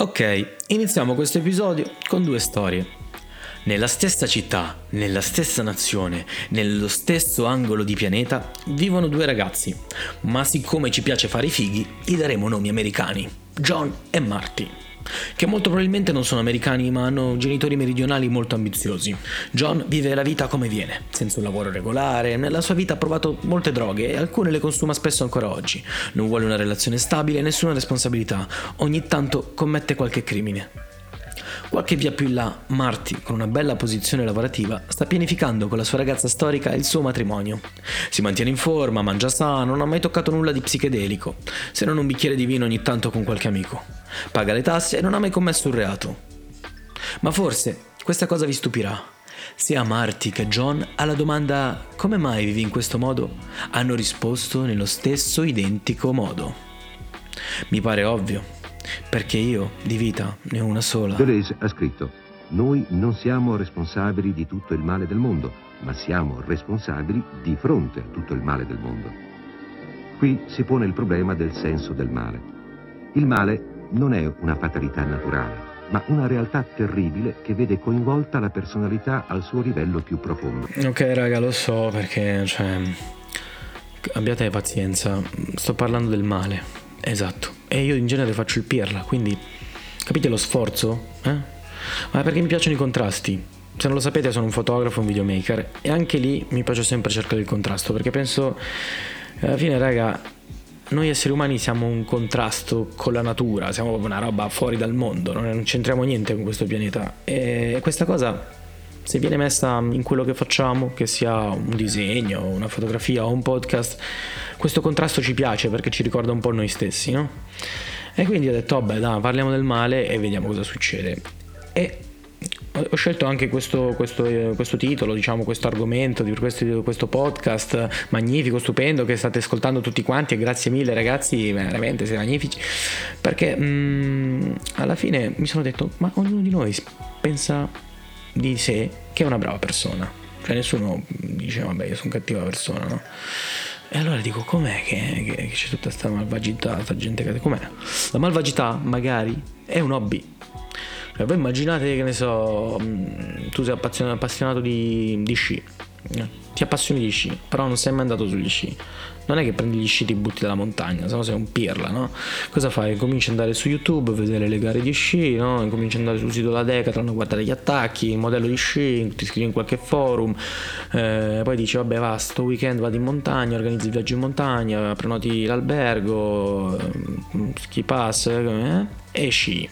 Ok, iniziamo questo episodio con due storie. Nella stessa città, nella stessa nazione, nello stesso angolo di pianeta, vivono due ragazzi, ma siccome ci piace fare i fighi, gli daremo nomi americani, John e Marty che molto probabilmente non sono americani ma hanno genitori meridionali molto ambiziosi. John vive la vita come viene, senza un lavoro regolare, nella sua vita ha provato molte droghe e alcune le consuma spesso ancora oggi. Non vuole una relazione stabile nessuna responsabilità, ogni tanto commette qualche crimine. Qualche via più in là, Marty, con una bella posizione lavorativa, sta pianificando con la sua ragazza storica il suo matrimonio. Si mantiene in forma, mangia sano, non ha mai toccato nulla di psichedelico, se non un bicchiere di vino ogni tanto con qualche amico. Paga le tasse e non ha mai commesso un reato. Ma forse questa cosa vi stupirà. Sia Marty che John alla domanda come mai vivi in questo modo hanno risposto nello stesso identico modo. Mi pare ovvio, perché io di vita ne ho una sola. Deleuze ha scritto, noi non siamo responsabili di tutto il male del mondo, ma siamo responsabili di fronte a tutto il male del mondo. Qui si pone il problema del senso del male. Il male non è una fatalità naturale, ma una realtà terribile che vede coinvolta la personalità al suo livello più profondo. Ok raga, lo so perché, cioè, abbiate pazienza, sto parlando del male. Esatto. E io in genere faccio il pirla, quindi capite lo sforzo? Eh? Ma perché mi piacciono i contrasti. Se non lo sapete sono un fotografo, un videomaker e anche lì mi piace sempre cercare il contrasto perché penso alla fine raga noi esseri umani siamo un contrasto con la natura, siamo una roba fuori dal mondo, non c'entriamo niente con questo pianeta e questa cosa se viene messa in quello che facciamo, che sia un disegno, una fotografia o un podcast, questo contrasto ci piace perché ci ricorda un po' noi stessi, no? E quindi ho detto, vabbè, dai, parliamo del male e vediamo cosa succede. E ho scelto anche questo, questo, questo titolo, diciamo, questo argomento di questo, questo, podcast magnifico, stupendo che state ascoltando tutti quanti e grazie mille ragazzi, veramente siete magnifici, perché mh, mm, alla fine mi sono detto, ma ognuno di noi pensa di sé che è una brava persona. Cioè nessuno dice vabbè io sono cattiva persona, no? E allora dico com'è che, che, che c'è tutta questa malvagità, questa gente che... Com'è? La malvagità magari è un hobby. Cioè, voi immaginate che ne so, mm, tu sei appassionato, appassionato di, di sci, eh, ti appassioni di sci, però non sei mai andato sugli sci non è che prendi gli sci e ti butti dalla montagna, se no sei un pirla, no? Cosa fai? Cominci ad andare su YouTube, a vedere le gare di sci, no? Cominci ad andare sul sito della Decathlon a guardare gli attacchi, il modello di sci, ti iscrivi in qualche forum, eh, poi dici vabbè va, sto weekend vado in montagna, organizzi il viaggio in montagna, prenoti l'albergo, eh, ski pass, eh, e sci.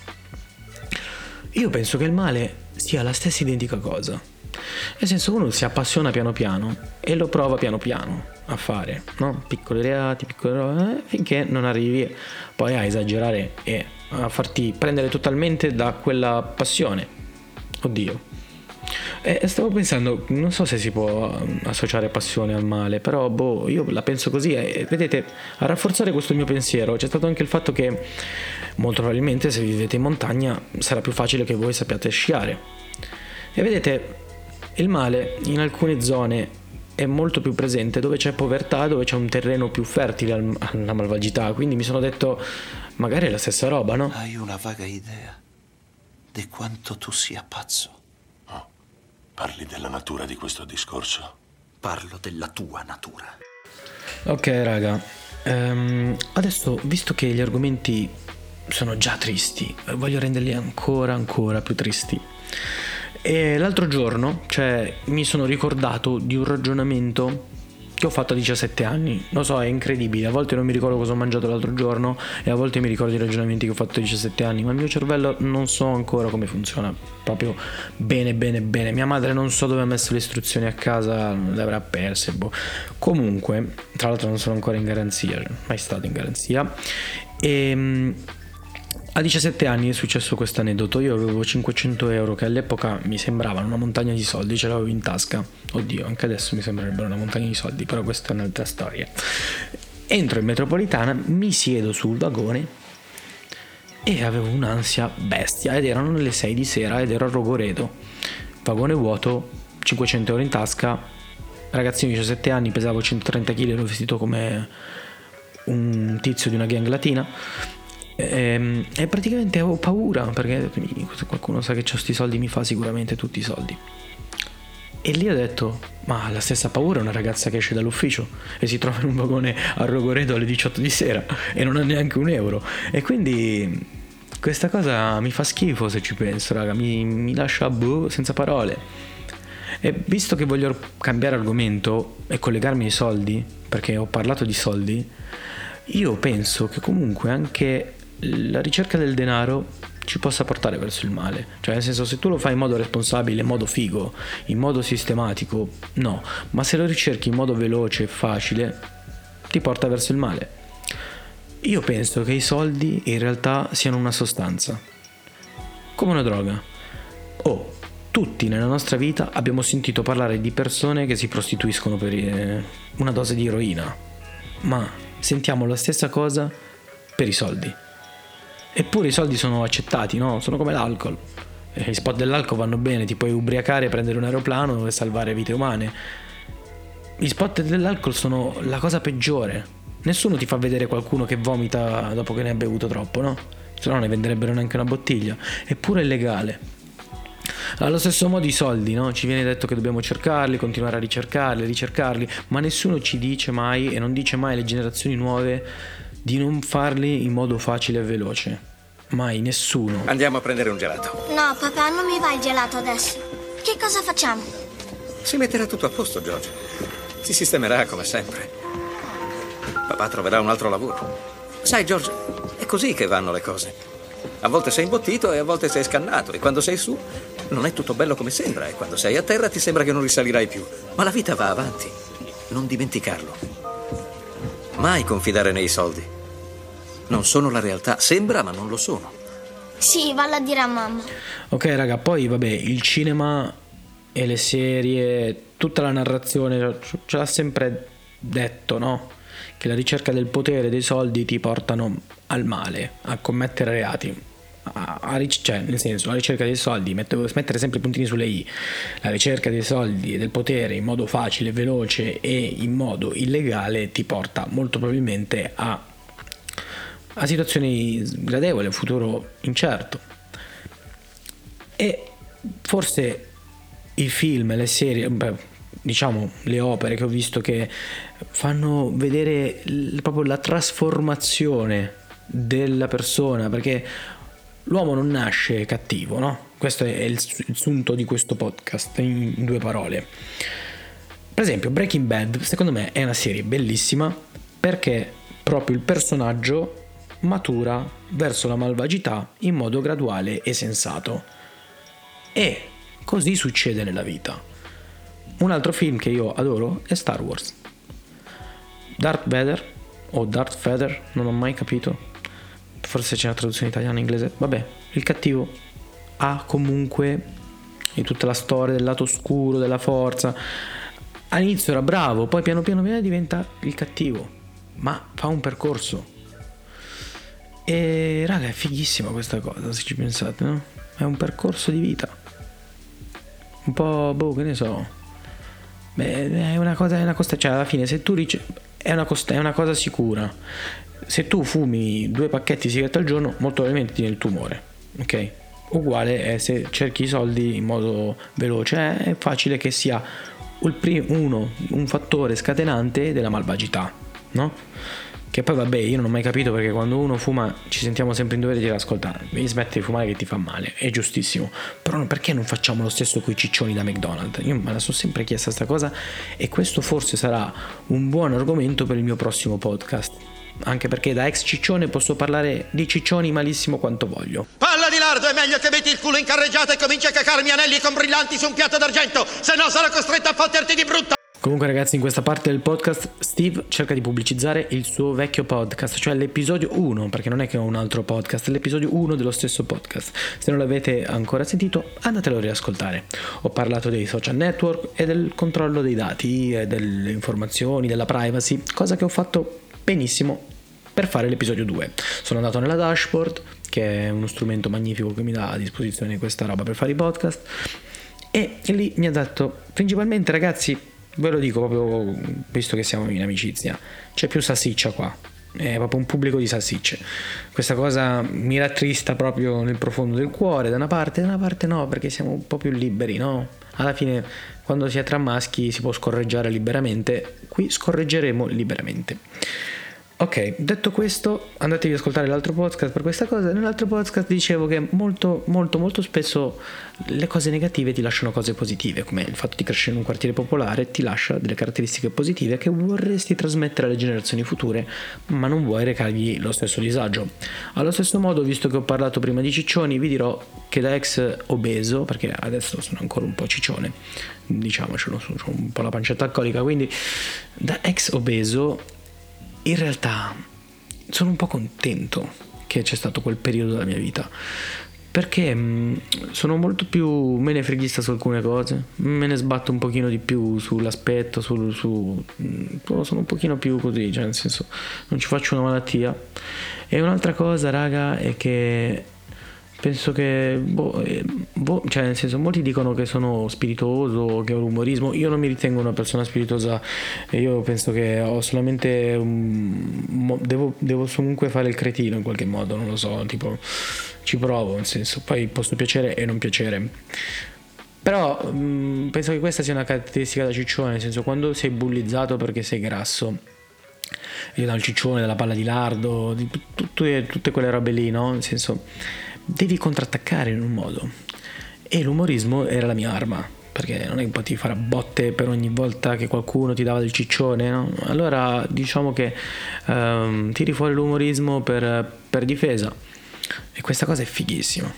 Io penso che il male sia la stessa identica cosa. Nel senso uno si appassiona piano piano e lo prova piano piano a fare, no? piccoli reati, piccole robe, eh, finché non arrivi poi a esagerare e a farti prendere totalmente da quella passione. Oddio. E stavo pensando, non so se si può mm, associare passione al male, però boh, io la penso così e vedete, a rafforzare questo mio pensiero c'è stato anche il fatto che molto probabilmente se vivete in montagna sarà più facile che voi sappiate sciare. E vedete, il male in alcune zone è molto più presente dove c'è povertà, dove c'è un terreno più fertile alla malvagità. Quindi mi sono detto, magari è la stessa roba, no? Hai una vaga idea di quanto tu sia pazzo. Oh, parli della natura di questo discorso? Parlo della tua natura. Ok, raga. Um, adesso, visto che gli argomenti sono già tristi, voglio renderli ancora, ancora più tristi. E l'altro giorno, cioè, mi sono ricordato di un ragionamento che ho fatto a 17 anni. Lo so, è incredibile. A volte non mi ricordo cosa ho mangiato l'altro giorno e a volte mi ricordo i ragionamenti che ho fatto a 17 anni, ma il mio cervello non so ancora come funziona. Proprio bene, bene, bene. Mia madre non so dove ha messo le istruzioni a casa, le avrà perse. Boh. Comunque, tra l'altro non sono ancora in garanzia, mai stato in garanzia. E ehm, a 17 anni è successo questo aneddoto, io avevo 500 euro che all'epoca mi sembravano una montagna di soldi, ce l'avevo in tasca, oddio anche adesso mi sembrerebbero una montagna di soldi, però questa è un'altra storia. Entro in metropolitana, mi siedo sul vagone e avevo un'ansia bestia ed erano le 6 di sera ed ero a Rogoredo, vagone vuoto, 500 euro in tasca, ragazzino di 17 anni, pesavo 130 kg, ero vestito come un tizio di una gang latina E, e praticamente avevo paura perché qualcuno sa che ho questi soldi mi fa sicuramente tutti i soldi. E lì ho detto, ma la stessa paura è una ragazza che esce dall'ufficio e si trova in un vagone a Rogoredo alle 18 di sera e non ha neanche un euro. E quindi questa cosa mi fa schifo se ci penso, raga, mi, mi lascia boh, senza parole. E visto che voglio cambiare argomento e collegarmi ai soldi, perché ho parlato di soldi, io penso che comunque anche la ricerca del denaro ci possa portare verso il male. Cioè, nel senso, se tu lo fai in modo responsabile, in modo figo, in modo sistematico, no. Ma se lo ricerchi in modo veloce e facile, ti porta verso il male. Io penso che i soldi in realtà siano una sostanza, come una droga. Oh, tutti nella nostra vita abbiamo sentito parlare di persone che si prostituiscono per eh, una dose di eroina, ma sentiamo la stessa cosa per i soldi. Eppure i soldi sono accettati, no? Sono come l'alcol. Gli spot dell'alcol vanno bene, ti puoi ubriacare, prendere un aeroplano e salvare vite umane. Gli spot dell'alcol sono la cosa peggiore. Nessuno ti fa vedere qualcuno che vomita dopo che ne ha bevuto troppo, no? Se no ne venderebbero neanche una bottiglia. Eppure è legale. Allo stesso modo i soldi, no? Ci viene detto che dobbiamo cercarli, continuare a ricercarli, ricercarli, ma nessuno ci dice mai e non dice mai alle generazioni nuove di non farli in modo facile e veloce. Mai, nessuno. Andiamo a prendere un gelato. No, papà, non mi va il gelato adesso. Che cosa facciamo? Si metterà tutto a posto, George. Si sistemerà come sempre. Papà troverà un altro lavoro. Sai, George, è così che vanno le cose. A volte sei imbottito e a volte sei scannato e quando sei su non è tutto bello come sembra e quando sei a terra ti sembra che non risalirai più. Ma la vita va avanti. Non dimenticarlo. Mai confidare nei soldi. Non sono la realtà. Sembra, ma non lo sono. Sì, vallo a dire a mamma. Ok, raga, poi vabbè, il cinema e le serie, tutta la narrazione ce l'ha sempre detto, no? Che la ricerca del potere, dei soldi ti portano al male, a commettere reati. A, a, cioè, nel senso, la ricerca dei soldi, mettere, mettere sempre i puntini sulle i, la ricerca dei soldi e del potere in modo facile, veloce e in modo illegale ti porta molto probabilmente a a situazioni gradevoli, un futuro incerto. E forse i film, le serie, beh, diciamo le opere che ho visto che fanno vedere proprio la trasformazione della persona, perché l'uomo non nasce cattivo, no? Questo è il, sunto di questo podcast in due parole. Per esempio, Breaking Bad, secondo me, è una serie bellissima perché proprio il personaggio matura verso la malvagità in modo graduale e sensato. E così succede nella vita. Un altro film che io adoro è Star Wars. Darth Vader o Darth Vader, non ho mai capito. Forse c'è una traduzione italiana inglese. Vabbè, il cattivo ha comunque in tutta la storia del lato oscuro della forza. All'inizio era bravo, poi piano piano diventa il cattivo, ma fa un percorso e raga, è fighissima questa cosa, se ci pensate, no? È un percorso di vita. Un po', boh, che ne so. Beh, è una cosa, è una costa, cioè alla fine se tu dici, è una, costa, è una cosa sicura. Se tu fumi due pacchetti di sigarette al giorno, molto probabilmente tieni il tumore, ok? Uguale è se cerchi i soldi in modo veloce, è facile che sia uno, un fattore scatenante della malvagità, no? Che poi vabbè, io non ho mai capito perché quando uno fuma ci sentiamo sempre in dovere di dire ascolta, smettere di fumare che ti fa male, è giustissimo. Però perché non facciamo lo stesso con i ciccioni da McDonald's? Io me la sono sempre chiesta questa cosa e questo forse sarà un buon argomento per il mio prossimo podcast. Anche perché da ex ciccione posso parlare di ciccioni malissimo quanto voglio. Palla di lardo, è meglio che metti il culo in carreggiata e cominci a cacarmi anelli con brillanti su un piatto d'argento, se no sarò costretto a fotterti di brutto. Comunque ragazzi in questa parte del podcast Steve cerca di pubblicizzare il suo vecchio podcast, cioè l'episodio 1, perché non è che ho un altro podcast, l'episodio 1 dello stesso podcast. Se non l'avete ancora sentito andatelo a riascoltare. Ho parlato dei social network e del controllo dei dati, e delle informazioni, della privacy, cosa che ho fatto benissimo per fare l'episodio 2. Sono andato nella dashboard, che è uno strumento magnifico che mi dà a disposizione questa roba per fare i podcast, e lì mi ha detto principalmente ragazzi Ve lo dico proprio visto che siamo in amicizia. C'è più salsiccia qua. è proprio un pubblico di salsicce. Questa cosa mi rattrista proprio nel profondo del cuore, da una parte, da una parte no, perché siamo un po' più liberi, no? Alla fine, quando si è tra maschi si può scorreggiare liberamente, qui scorreggeremo liberamente. Ok, detto questo, andatevi ad ascoltare l'altro podcast per questa cosa. Nell'altro podcast dicevo che molto, molto, molto spesso le cose negative ti lasciano cose positive, come il fatto di crescere in un quartiere popolare ti lascia delle caratteristiche positive che vorresti trasmettere alle generazioni future, ma non vuoi recargli lo stesso disagio. Allo stesso modo, visto che ho parlato prima di ciccioni, vi dirò che da ex obeso, perché adesso sono ancora un po' ciccione, diciamocelo, ho un po' la pancetta alcolica, quindi da ex obeso in realtà sono un po' contento che c'è stato quel periodo della mia vita perché mm, sono molto più me ne freghista su alcune cose, me ne sbatto un pochino di più sull'aspetto, sul, su, mm, sono un pochino più così, cioè nel senso non ci faccio una malattia. E un'altra cosa, raga, è che penso che, boh, eh, boh, cioè nel senso, molti dicono che sono spiritoso, che ho l'umorismo, io non mi ritengo una persona spiritosa, io penso che ho solamente, um, devo, devo comunque fare il cretino in qualche modo, non lo so, tipo ci provo, nel senso, poi posso piacere e non piacere. Però mh, penso che questa sia una caratteristica da ciccione, nel senso quando sei bullizzato perché sei grasso, io dal ciccione, dalla palla di lardo, di tutte, tutte quelle robe lì, no? Nel senso devi contrattaccare in un modo. E l'umorismo era la mia arma, perché non è che potevi fare botte per ogni volta che qualcuno ti dava del ciccione, no? Allora diciamo che um, tiri fuori l'umorismo per, per difesa. E questa cosa è fighissima.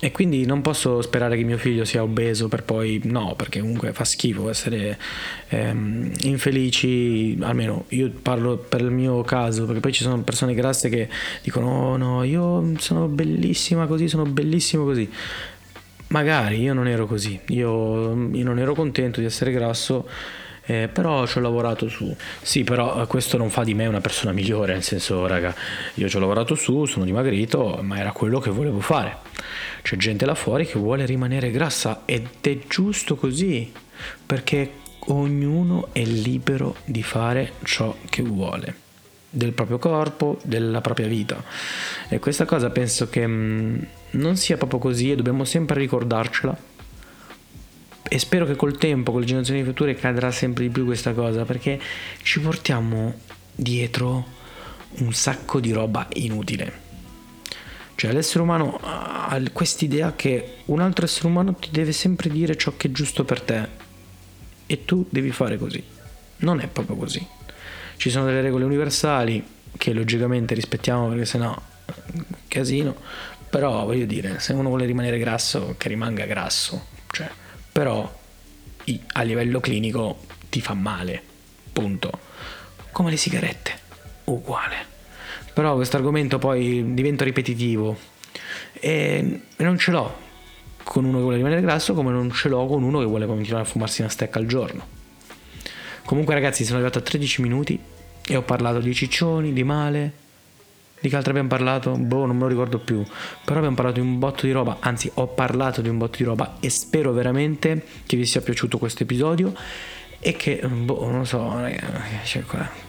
E quindi non posso sperare che mio figlio sia obeso per poi no, perché comunque fa schifo essere ehm, infelici, almeno io parlo per il mio caso, perché poi ci sono persone grasse che dicono oh no, io sono bellissima così, sono bellissimo così. Magari io non ero così, io, io non ero contento di essere grasso eh, però ci ho lavorato su. Sì, però eh, questo non fa di me una persona migliore, nel senso, raga, io ci ho lavorato su, sono dimagrito, ma era quello che volevo fare. C'è gente là fuori che vuole rimanere grassa ed è giusto così, perché ognuno è libero di fare ciò che vuole del proprio corpo, della propria vita. E questa cosa penso che mh, mm, non sia proprio così e dobbiamo sempre ricordarcela e spero che col tempo, con le generazioni future, cadrà sempre di più questa cosa perché ci portiamo dietro un sacco di roba inutile. Cioè l'essere umano ha quest'idea che un altro essere umano ti deve sempre dire ciò che è giusto per te e tu devi fare così. Non è proprio così. Ci sono delle regole universali che logicamente rispettiamo perché sennò casino, però voglio dire, se uno vuole rimanere grasso, che rimanga grasso. Cioè, però a livello clinico ti fa male, punto. Come le sigarette, uguale. Però questo argomento poi diventa ripetitivo e non ce l'ho con uno che vuole rimanere grasso come non ce l'ho con uno che vuole continuare a fumarsi una stecca al giorno. Comunque ragazzi sono arrivato a 13 minuti e ho parlato di ciccioni, di male, di che altro abbiamo parlato? Boh, non me lo ricordo più. Però abbiamo parlato di un botto di roba, anzi ho parlato di un botto di roba e spero veramente che vi sia piaciuto questo episodio e che, boh, non lo so, cioè,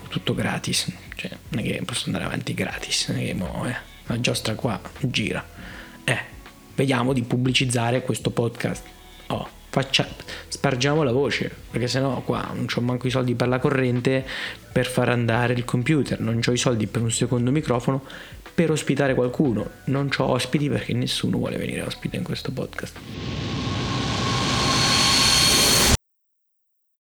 tutto gratis. Cioè, non è che posso andare avanti gratis, non è che mo, eh, la giostra qua gira. Eh, vediamo di pubblicizzare questo podcast. Oh, faccia, spargiamo la voce, perché sennò qua non ho manco i soldi per la corrente per far andare il computer, non ho i soldi per un secondo microfono per ospitare qualcuno, non ho ospiti perché nessuno vuole venire ospite in questo podcast.